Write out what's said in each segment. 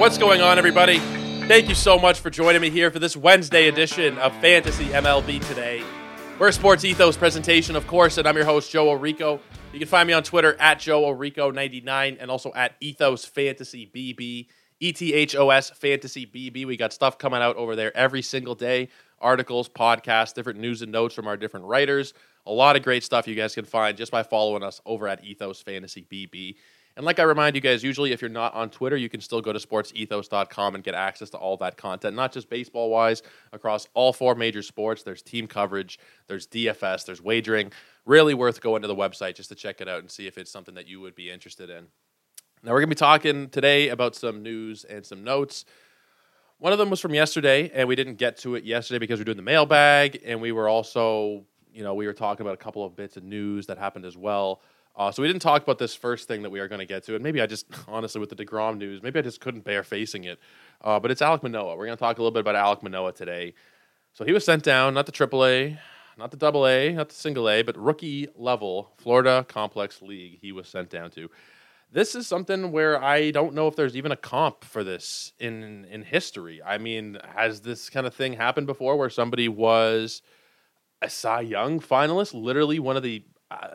What's going on, everybody? Thank you so much for joining me here for this Wednesday edition of Fantasy MLB Today. We're a sports ethos presentation, of course, and I'm your host, Joe Orico. You can find me on Twitter at Joe Orico99 and also at Ethos Fantasy BB, E T H O S Fantasy BB. We got stuff coming out over there every single day articles, podcasts, different news and notes from our different writers. A lot of great stuff you guys can find just by following us over at Ethos Fantasy BB. And like I remind you guys, usually if you're not on Twitter, you can still go to sportsethos.com and get access to all that content, not just baseball wise, across all four major sports. There's team coverage, there's DFS, there's wagering. Really worth going to the website just to check it out and see if it's something that you would be interested in. Now, we're going to be talking today about some news and some notes. One of them was from yesterday, and we didn't get to it yesterday because we are doing the mailbag, and we were also, you know, we were talking about a couple of bits of news that happened as well. Uh, so we didn't talk about this first thing that we are going to get to, and maybe I just honestly with the deGrom news, maybe I just couldn't bear facing it. Uh, but it's Alek Manoah. We're going to talk a little bit about Alek Manoah today. So he was sent down, not the AAA, not the Double A, not the Single A, but rookie level Florida Complex League. He was sent down to. This is something where I don't know if there's even a comp for this in in history. I mean, has this kind of thing happened before, where somebody was a Cy Young finalist, literally one of the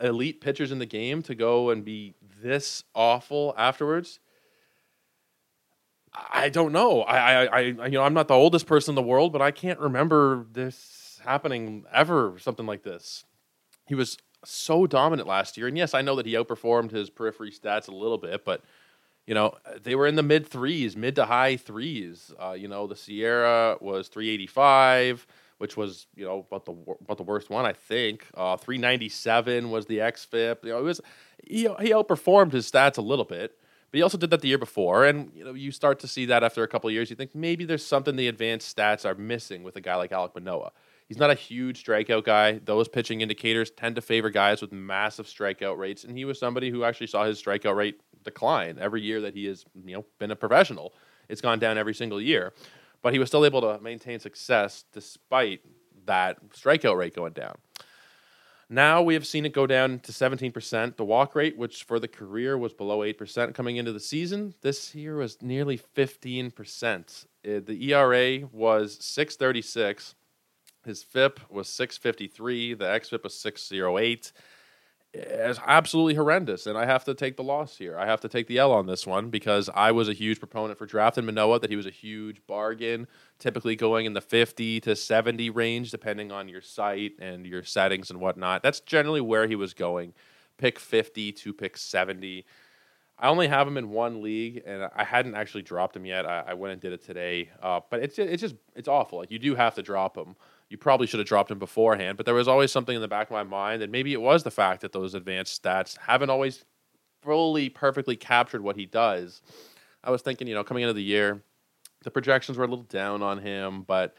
elite pitchers in the game to go and be this awful afterwards. I don't know. I, I, I, you know, I'm not the oldest person in the world, but I can't remember this happening ever. Something like this. He was so dominant last year, and yes, I know that he outperformed his periphery stats a little bit, but you know, they were in the mid threes, mid to high threes. Uh, you know, the SIERA was 385 which was you know about the about the worst one I think. Uh, 397 was the xFIP. You know, it was he, he outperformed his stats a little bit, but he also did that the year before. And you know, you start to see that after a couple years, you think maybe there's something the advanced stats are missing with a guy like Alek Manoah. He's not a huge strikeout guy. Those pitching indicators tend to favor guys with massive strikeout rates, and he was somebody who actually saw his strikeout rate decline every year that he has you know been a professional. It's gone down every single year but he was still able to maintain success despite that strikeout rate going down. Now we have seen it go down to 17%. The walk rate, which for the career was below 8% coming into the season, this year was nearly 15%. Uh, the ERA was 636. His FIP was 653. The XFIP was 608 is absolutely horrendous, and I have to take the loss here. I have to take the L on this one because I was a huge proponent for drafting Manoah, that he was a huge bargain, typically going in the 50 to 70 range, depending on your site and your settings and whatnot. That's generally where he was going. Pick 50 to pick 70. I only have him in one league, and I hadn't actually dropped him yet. I, I went and did it today, uh, but it's it's just it's awful. Like you do have to drop him you probably should have dropped him beforehand. But there was always something in the back of my mind, and maybe it was the fact that those advanced stats haven't always fully perfectly captured what he does. I was thinking, you know, coming into the year, the projections were a little down on him, but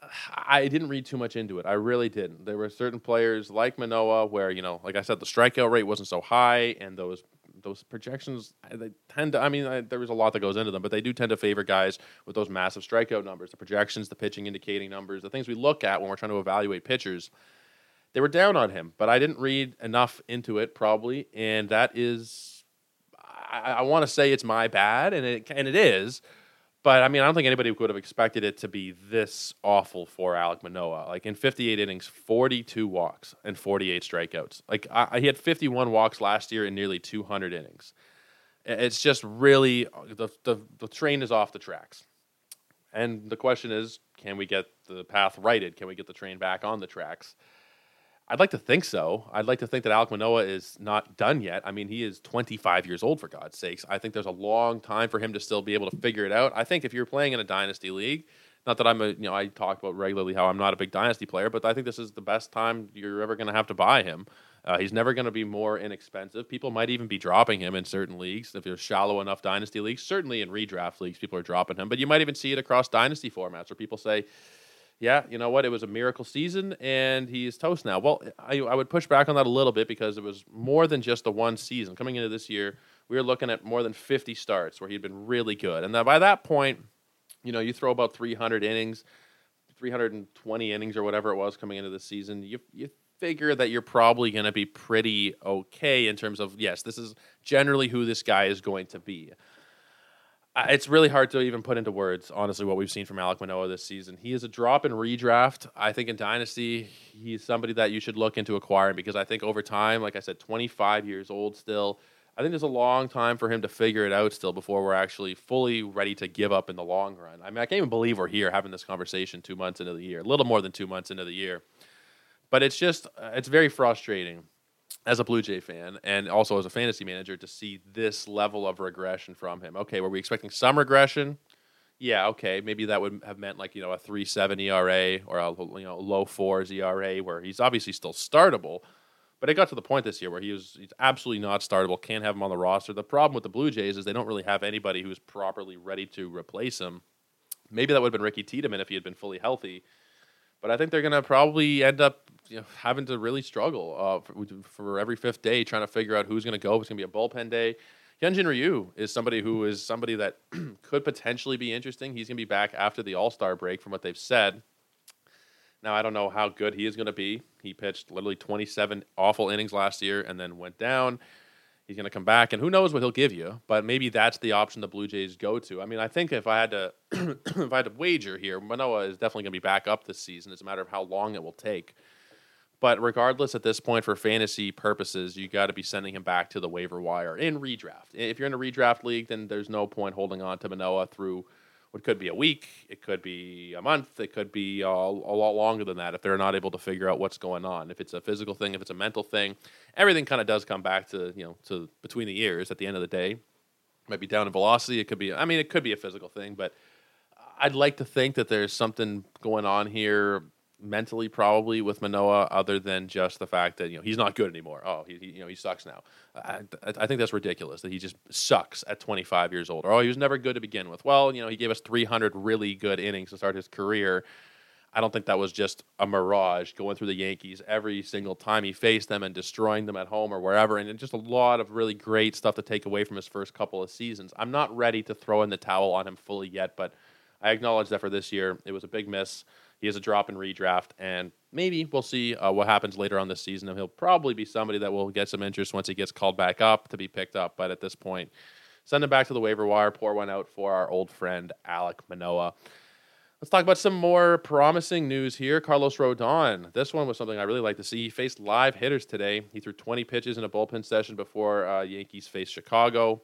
uh, I didn't read too much into it. I really didn't. There were certain players like Manoah where, you know, like I said, the strikeout rate wasn't so high, and those those projections they tend to. I mean, I, there was a lot that goes into them, but they do tend to favor guys with those massive strikeout numbers, the projections, the pitching indicating numbers, the things we look at when we're trying to evaluate pitchers. They were down on him, but I didn't read enough into it probably, and that is, I, I want to say it's my bad, and it and it is. But I mean, I don't think anybody would have expected it to be this awful for Alek Manoah. Like in 58 innings, 42 walks and 48 strikeouts. Like I, he had 51 walks last year in nearly 200 innings. It's just really the, the the train is off the tracks. And the question is, can we get the path righted? Can we get the train back on the tracks? I'd like to think so. I'd like to think that Alek Manoah is not done yet. I mean, he is 25 years old, for God's sakes. I think there's a long time for him to still be able to figure it out. I think if you're playing in a dynasty league, not that I'm a, you know, I talk about regularly how I'm not a big dynasty player, but I think this is the best time you're ever going to have to buy him. Uh, he's never going to be more inexpensive. People might even be dropping him in certain leagues. If you're shallow enough dynasty leagues, certainly in redraft leagues, people are dropping him. But you might even see it across dynasty formats where people say, yeah, you know what? It was a miracle season, and he's toast now. Well, I, I would push back on that a little bit because it was more than just the one season. Coming into this year, we were looking at more than 50 starts where he'd been really good. And by that point, you know, you throw about 300 innings, 320 innings or whatever it was coming into the season, you, you figure that you're probably going to be pretty okay in terms of, yes, this is generally who this guy is going to be. It's really hard to even put into words, honestly, what we've seen from Alek Manoah this season. He is a drop in redraft. I think in Dynasty, he's somebody that you should look into acquiring because I think over time, like I said, 25 years old still. I think there's a long time for him to figure it out still before we're actually fully ready to give up in the long run. I mean, I can't even believe we're here having this conversation two months into the year, a little more than two months into the year. But it's just, uh, it's very frustrating as a Blue Jay fan and also as a fantasy manager to see this level of regression from him. Okay, were we expecting some regression? Yeah, okay, maybe that would have meant like you know a three seven ERA or a you know low fours ERA where he's obviously still startable, but it got to the point this year where he was he's absolutely not startable. Can't have him on the roster. The problem with the Blue Jays is they don't really have anybody who's properly ready to replace him. Maybe that would have been Ricky Tiedemann if he had been fully healthy. But I think they're going to probably end up you know, having to really struggle uh, for, for every fifth day, trying to figure out who's going to go. It's going to be a bullpen day. Hyunjin Ryu is somebody who is somebody that could potentially be interesting. He's going to be back after the All Star break, from what they've said. Now I don't know how good he is going to be. He pitched literally 27 awful innings last year and then went down. He's going to come back, and who knows what he'll give you? But maybe that's the option the Blue Jays go to. I mean, I think if I had to, if I had to wager here, Manoah is definitely going to be back up this season. It's a matter of how long it will take. But regardless, at this point, for fantasy purposes, you got to be sending him back to the waiver wire in redraft. If you're in a redraft league, then there's no point holding on to Manoah through what could be a week, it could be a month, it could be a, a lot longer than that if they're not able to figure out what's going on. If it's a physical thing, if it's a mental thing, everything kind of does come back to you know to between the ears at the end of the day. It Might be down in velocity. It could be. I mean, it could be a physical thing, but I'd like to think that there's something going on here mentally probably with Manoah other than just the fact that you know he's not good anymore. Oh, he, he you know he sucks now. I, I think that's ridiculous that he just sucks at 25 years old. Or oh, he was never good to begin with. Well, you know he gave us 300 really good innings to start his career. I don't think that was just a mirage going through the Yankees every single time he faced them and destroying them at home or wherever. And just a lot of really great stuff to take away from his first couple of seasons. I'm not ready to throw in the towel on him fully yet, but I acknowledge that for this year, it was a big miss. He has a drop in redraft, and maybe we'll see uh, what happens later on this season. And he'll probably be somebody that will get some interest once he gets called back up to be picked up. But at this point, send him back to the waiver wire, pour one out for our old friend Alek Manoah. Let's talk about some more promising news here. Carlos Rodon. This one was something I really like to see. He faced live hitters today. He threw 20 pitches in a bullpen session before uh, Yankees faced Chicago.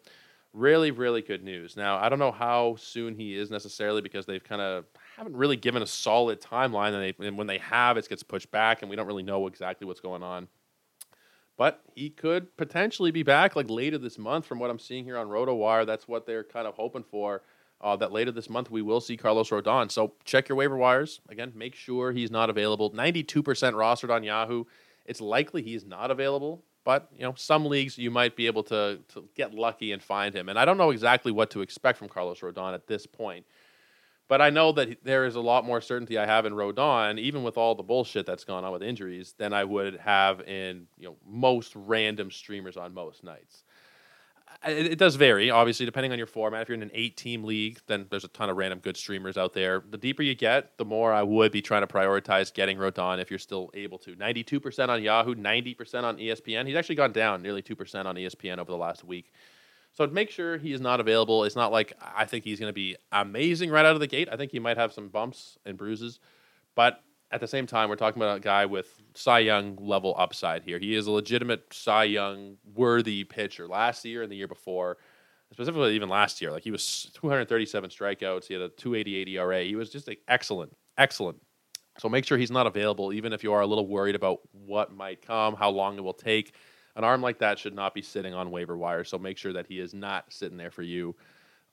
Really, really good news. Now, I don't know how soon he is necessarily because they've kind of haven't really given a solid timeline, and, they, and when they have, it gets pushed back, and we don't really know exactly what's going on. But he could potentially be back like later this month, from what I'm seeing here on RotoWire. That's what they're kind of hoping for uh, that later this month we will see Carlos Rodon. So check your waiver wires. Again, make sure he's not available. 92% rostered on Yahoo. It's likely he's not available, but you know some leagues you might be able to, to get lucky and find him. And I don't know exactly what to expect from Carlos Rodon at this point. But I know that there is a lot more certainty I have in Rodon, even with all the bullshit that's gone on with injuries, than I would have in you know most random streamers on most nights it, it, does vary, obviously, depending on your format. If you're in an eight team league, then there's a ton of random good streamers out there. The deeper you get, the more I would be trying to prioritize getting Rodon if you're still able to. 92% on Yahoo, 90% on ESPN. He's actually gone down nearly 2% on ESPN over the last week. So make sure he is not available. It's not like I think he's going to be amazing right out of the gate. I think he might have some bumps and bruises, but at the same time, we're talking about a guy with Cy Young level upside here. He is a legitimate Cy Young worthy pitcher. Last year and the year before, specifically even last year, like he was 237 strikeouts. He had a 288 ERA. He was just like excellent, excellent. So make sure he's not available, even if you are a little worried about what might come, how long it will take. An arm like that should not be sitting on waiver wire. So make sure that he is not sitting there for you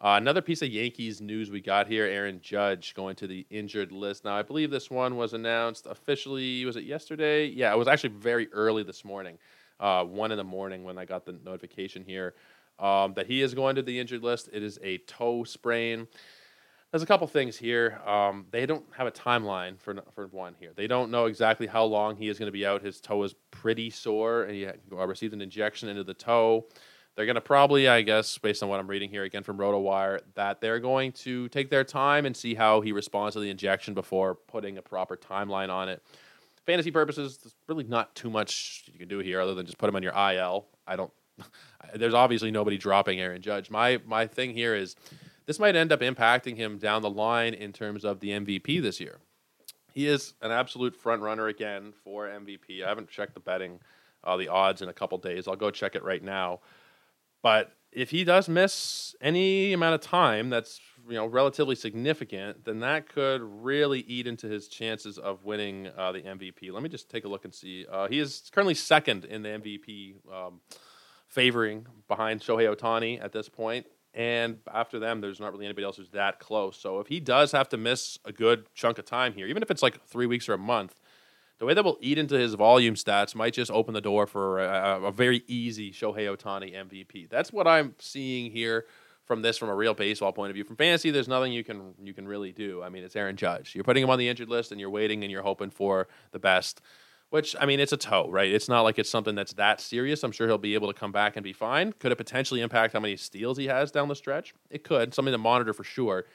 uh, another piece of Yankees news we got here: Aaron Judge going to the injured list. Now, I believe this one was announced officially. Was it yesterday? Yeah, it was actually very early this morning, uh, one in the morning when I got the notification here um, that he is going to the injured list. It is a toe sprain. There's a couple things here. Um, they don't have a timeline for for one here. They don't know exactly how long he is going to be out. His toe is pretty sore, and he received an injection into the toe. They're going to probably, I guess, based on what I'm reading here again from RotoWire, that they're going to take their time and see how he responds to the injection before putting a proper timeline on it. Fantasy purposes, there's really not too much you can do here other than just put him on your IL. I don't. There's obviously nobody dropping Aaron Judge. My my thing here is this might end up impacting him down the line in terms of the MVP this year. He is an absolute front runner again for MVP. I haven't checked the betting, uh, the odds in a couple days. I'll go check it right now. But if he does miss any amount of time that's you know relatively significant, then that could really eat into his chances of winning uh, the MVP. Let me just take a look and see. Uh, he is currently second in the MVP um, favoring behind Shohei Ohtani at this point. And after them, there's not really anybody else who's that close. So if he does have to miss a good chunk of time here, even if it's like three weeks or a month, the way that will eat into his volume stats might just open the door for a, a very easy Shohei Ohtani MVP. That's what I'm seeing here from this from a real baseball point of view. From fantasy, there's nothing you can you can really do. I mean, it's Aaron Judge. You're putting him on the injured list and you're waiting and you're hoping for the best. Which I mean, it's a toe, right? It's not like it's something that's that serious. I'm sure he'll be able to come back and be fine. Could it potentially impact how many steals he has down the stretch? It could. Something to monitor for sure.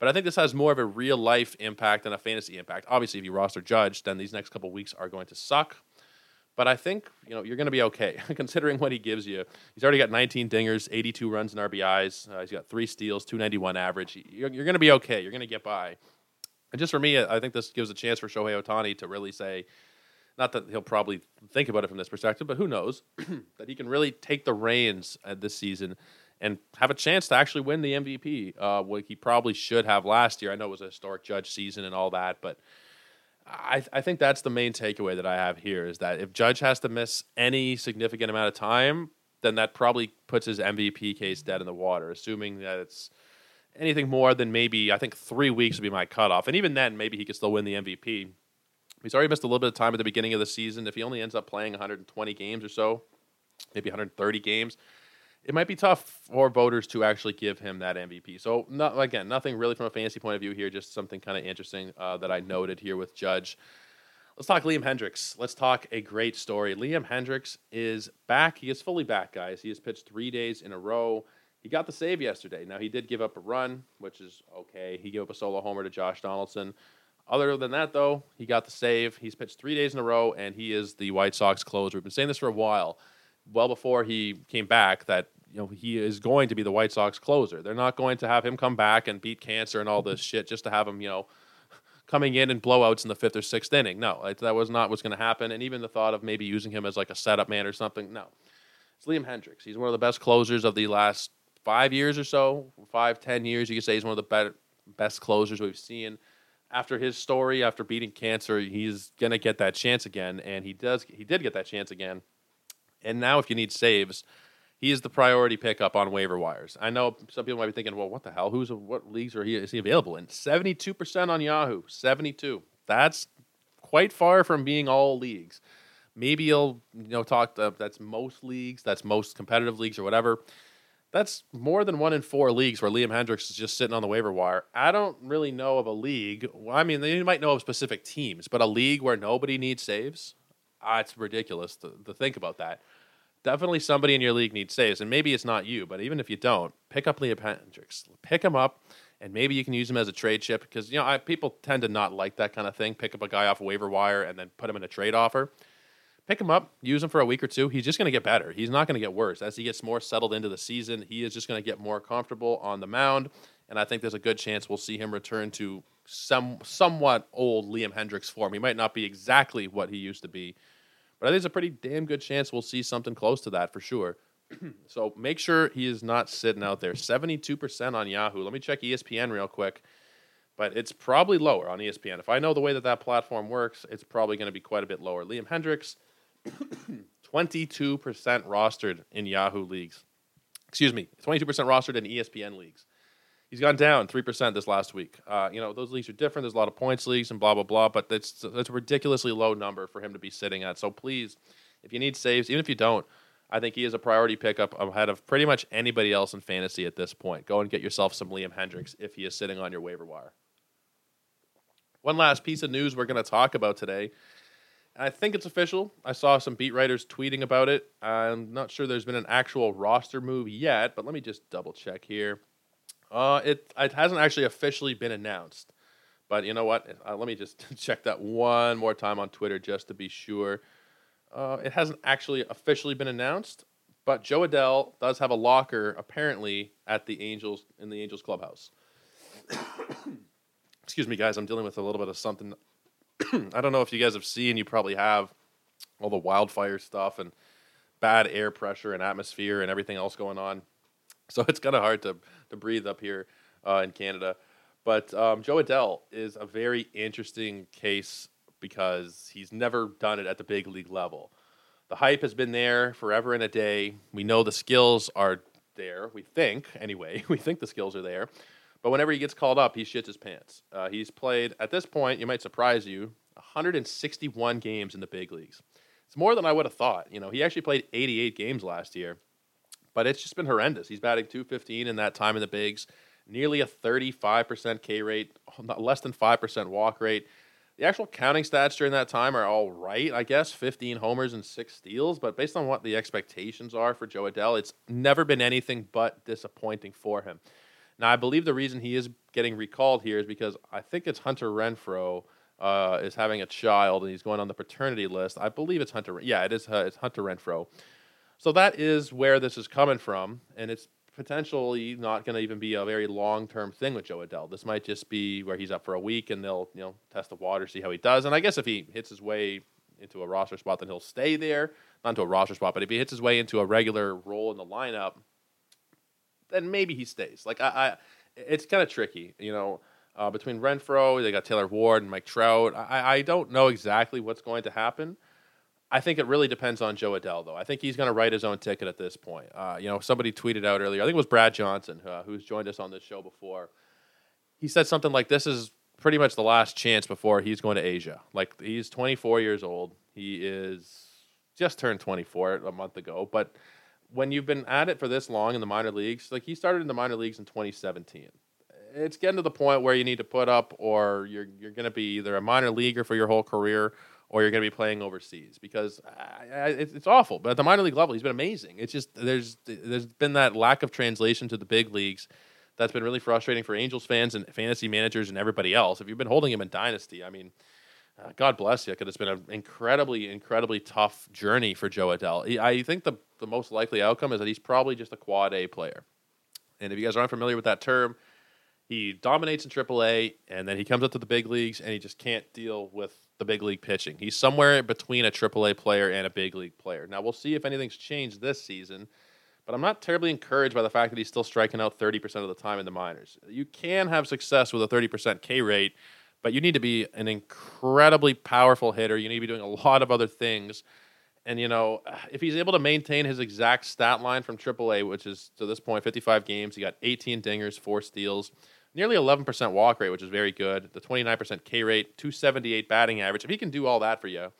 But I think this has more of a real life impact than a fantasy impact. Obviously, if you roster Judge, then these next couple weeks are going to suck. But I think you know you're going to be okay considering what he gives you. He's already got 19 dingers, 82 runs and RBIs. Uh, he's got three steals, 291 average. You're, you're going to be okay. You're going to get by. And just for me, I think this gives a chance for Shohei Ohtani to really say, not that he'll probably think about it from this perspective, but who knows that he can really take the reins this season and have a chance to actually win the MVP, uh, what he probably should have last year. I know it was a historic Judge season and all that, but I, I think that's the main takeaway that I have here is that if Judge has to miss any significant amount of time, then that probably puts his MVP case dead in the water, assuming that it's anything more than maybe, I think three weeks would be my cutoff. And even then, maybe he could still win the MVP. He's already missed a little bit of time at the beginning of the season. If he only ends up playing 120 games or so, maybe 130 games, it might be tough for voters to actually give him that MVP. So, not, again, nothing really from a fantasy point of view here, just something kind of interesting uh, that I noted here with Judge. Let's talk Liam Hendriks. Let's talk a great story. Liam Hendriks is back. He is fully back, guys. He has pitched three days in a row. He got the save yesterday. Now, he did give up a run, which is okay. He gave up a solo homer to Josh Donaldson. Other than that, though, he got the save. He's pitched three days in a row, and he is the White Sox closer. We've been saying this for a while well before he came back that you know he is going to be the White Sox closer. They're not going to have him come back and beat cancer and all this shit just to have him, you know, coming in and blowouts in the fifth or sixth inning. No, that was not what's going to happen. And even the thought of maybe using him as like a setup man or something, no. It's Liam Hendriks. He's one of the best closers of the last five years or so, five, ten years. You could say he's one of the better, best closers we've seen. After his story, after beating cancer, he's gonna get that chance again, and he does. He did get that chance again and now, if you need saves, he is the priority pickup on waiver wires. I know some people might be thinking, well, what the hell? Who's what leagues are he is he available in? Seventy two percent on Yahoo. Seventy two. That's quite far from being all leagues. Maybe you'll you know talk. To, that's most leagues. That's most competitive leagues or whatever. That's more than one in four leagues where Liam Hendriks is just sitting on the waiver wire. I don't really know of a league. I mean, you might know of specific teams, but a league where nobody needs saves ah, it's ridiculous to, to think about that. Definitely somebody in your league needs saves, and maybe it's not you, but even if you don't, pick up Liam Hendriks. Pick him up, and maybe you can use him as a trade chip because you know I, people tend to not like that kind of thing. Pick up a guy off a waiver wire and then put him in a trade offer. Pick him up, use him for a week or two. He's just going to get better. He's not going to get worse as he gets more settled into the season. He is just going to get more comfortable on the mound, and I think there's a good chance we'll see him return to some somewhat old Liam Hendriks form. He might not be exactly what he used to be but I think it's a pretty damn good chance we'll see something close to that for sure. so make sure he is not sitting out there. 72% on Yahoo. Let me check ESPN real quick. But it's probably lower on ESPN. If I know the way that that platform works, it's probably going to be quite a bit lower. Liam Hendriks, 22% rostered in Yahoo leagues. Excuse me, 22% rostered in ESPN leagues. He's gone down three percent this last week. Uh, you know those leagues are different. There's a lot of points leagues and blah blah blah, but that's that's a ridiculously low number for him to be sitting at. So please, if you need saves, even if you don't, I think he is a priority pickup ahead of pretty much anybody else in fantasy at this point. Go and get yourself some Liam Hendriks if he is sitting on your waiver wire. One last piece of news we're going to talk about today. And I think it's official. I saw some beat writers tweeting about it. I'm not sure there's been an actual roster move yet, but let me just double check here. Uh, it it hasn't actually officially been announced, but you know what? Uh, let me just check that one more time on Twitter just to be sure. Uh, it hasn't actually officially been announced, But Jo Adell does have a locker apparently at the Angels in the Angels clubhouse. Excuse me, guys. I'm dealing with a little bit of something. I don't know if you guys have seen. You probably have all the wildfire stuff and bad air pressure and atmosphere and everything else going on. So it's kind of hard to to breathe up here uh, in Canada. But um, Jo Adell is a very interesting case because he's never done it at the big league level. The hype has been there forever and a day. We know the skills are there. We think, anyway, we think the skills are there. But whenever he gets called up, he shits his pants. Uh, he's played, at this point, you might surprise you, 161 games in the big leagues. It's more than I would have thought. You know, he actually played 88 games last year, but it's just been horrendous. He's batting 215 in that time in the bigs, nearly a 35% K rate, less than 5% walk rate. The actual counting stats during that time are all right, I guess 15 homers and six steals, but based on what the expectations are for Jo Adell, it's never been anything but disappointing for him. Now, I believe the reason he is getting recalled here is because I think it's Hunter Renfroe uh, is having a child and he's going on the paternity list. I believe it's Hunter. Yeah, it is. Uh, it's Hunter Renfroe. So that is where this is coming from, and it's potentially not going to even be a very long term thing with Jo Adell. This might just be where he's up for a week and they'll you know test the water, see how he does. And I guess if he hits his way into a roster spot, then he'll stay there. Not into a roster spot, but if he hits his way into a regular role in the lineup, then maybe he stays. Like I, I it's kind of tricky, you know. Uh, between Renfroe, they got Taylor Ward and Mike Trout. I, I don't know exactly what's going to happen. I think it really depends on Jo Adell, though. I think he's going to write his own ticket at this point. Uh, you know, somebody tweeted out earlier. I think it was Brad Johnson, uh, who's joined us on this show before. He said something like, "This is pretty much the last chance before he's going to Asia. Like he's 24 years old. He is just turned 24 a month ago, but." When you've been at it for this long in the minor leagues, like he started in the minor leagues in 2017, it's getting to the point where you need to put up, or you're you're going to be either a minor leaguer for your whole career, or you're going to be playing overseas because it's, it's awful. But at the minor league level, he's been amazing. It's just there's there's been that lack of translation to the big leagues that's been really frustrating for Angels fans and fantasy managers and everybody else. If you've been holding him in dynasty, I mean. Uh, God bless you, because it's been an incredibly, incredibly tough journey for Jo Adell. I think the, the most likely outcome is that he's probably just a quad A player. And if you guys aren't familiar with that term, he dominates in AAA, and then he comes up to the big leagues, and he just can't deal with the big league pitching. He's somewhere between a AAA player and a big league player. Now we'll see if anything's changed this season, but I'm not terribly encouraged by the fact that he's still striking out 30% of the time in the minors. You can have success with a 30% K rate, but you need to be an incredibly powerful hitter. You need to be doing a lot of other things. And you know, if he's able to maintain his exact stat line from AAA, which is to this point 55 games, he got 18 dingers, four steals nearly 11% walk rate, which is very good. The 29% K rate, 278 batting average. If he can do all that for you,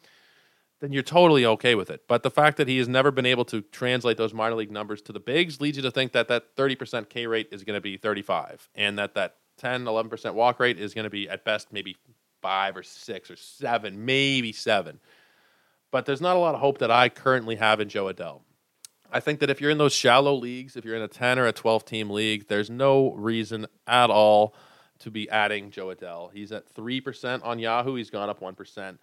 then you're totally okay with it. But the fact that he has never been able to translate those minor league numbers to the bigs leads you to think that that 30% K rate is going to be 35 and that that 10, 11% walk rate is going to be at best maybe five or six or seven, maybe seven. But there's not a lot of hope that I currently have in Jo Adell. I think that if you're in those shallow leagues, if you're in a 10 or a 12 team league, there's no reason at all to be adding Jo Adell. He's at 3% on Yahoo, he's gone up 1%.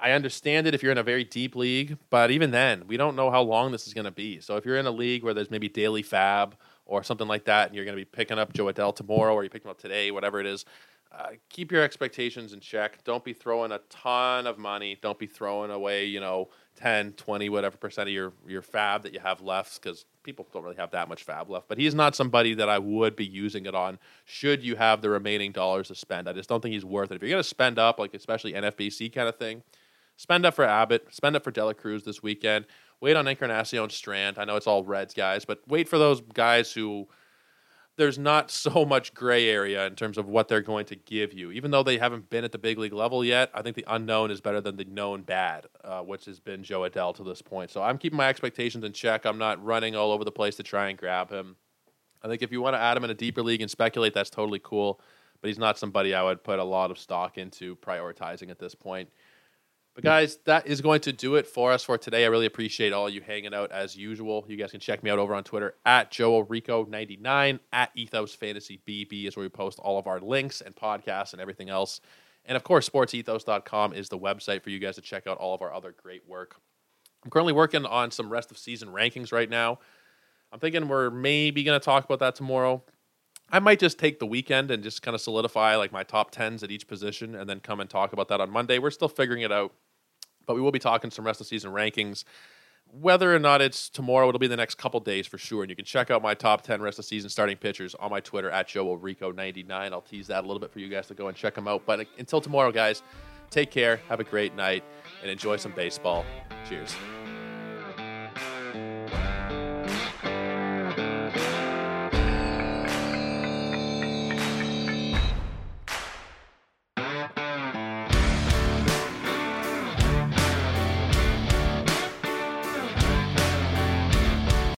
I understand it if you're in a very deep league, but even then, we don't know how long this is going to be. So if you're in a league where there's maybe daily fab or something like that, and you're going to be picking up Jo Adell tomorrow or you pick him up today, whatever it is, uh, keep your expectations in check. Don't be throwing a ton of money. Don't be throwing away, you know, 10, 20, whatever percent of your, your fab that you have left because people don't really have that much fab left. But he's not somebody that I would be using it on should you have the remaining dollars to spend. I just don't think he's worth it. If you're going to spend up, like especially NFBC kind of thing, spend up for Abbott, spend up for De La Cruz this weekend. Wait on Encarnacion Strand. I know it's all Reds guys, but wait for those guys who – there's not so much gray area in terms of what they're going to give you. Even though they haven't been at the big league level yet, I think the unknown is better than the known bad, uh, which has been Jo Adell to this point. So I'm keeping my expectations in check. I'm not running all over the place to try and grab him. I think if you want to add him in a deeper league and speculate, that's totally cool. But he's not somebody I would put a lot of stock into prioritizing at this point. But guys, that is going to do it for us for today. I really appreciate all you hanging out as usual. You guys can check me out over on Twitter at JoeRico99 at Ethos Fantasy BB is where we post all of our links and podcasts and everything else. And of course, sportsethos.com is the website for you guys to check out all of our other great work. I'm currently working on some rest of season rankings right now. I'm thinking we're maybe going to talk about that tomorrow. I might just take the weekend and just kind of solidify like my top 10s at each position and then come and talk about that on Monday. We're still figuring it out, but we will be talking some rest of season rankings. Whether or not it's tomorrow, it'll be the next couple days for sure. And you can check out my top 10 rest of season starting pitchers on my Twitter at Joe Rico99. I'll tease that a little bit for you guys to go and check them out. But uh, until tomorrow, guys, take care, have a great night, and enjoy some baseball. Cheers.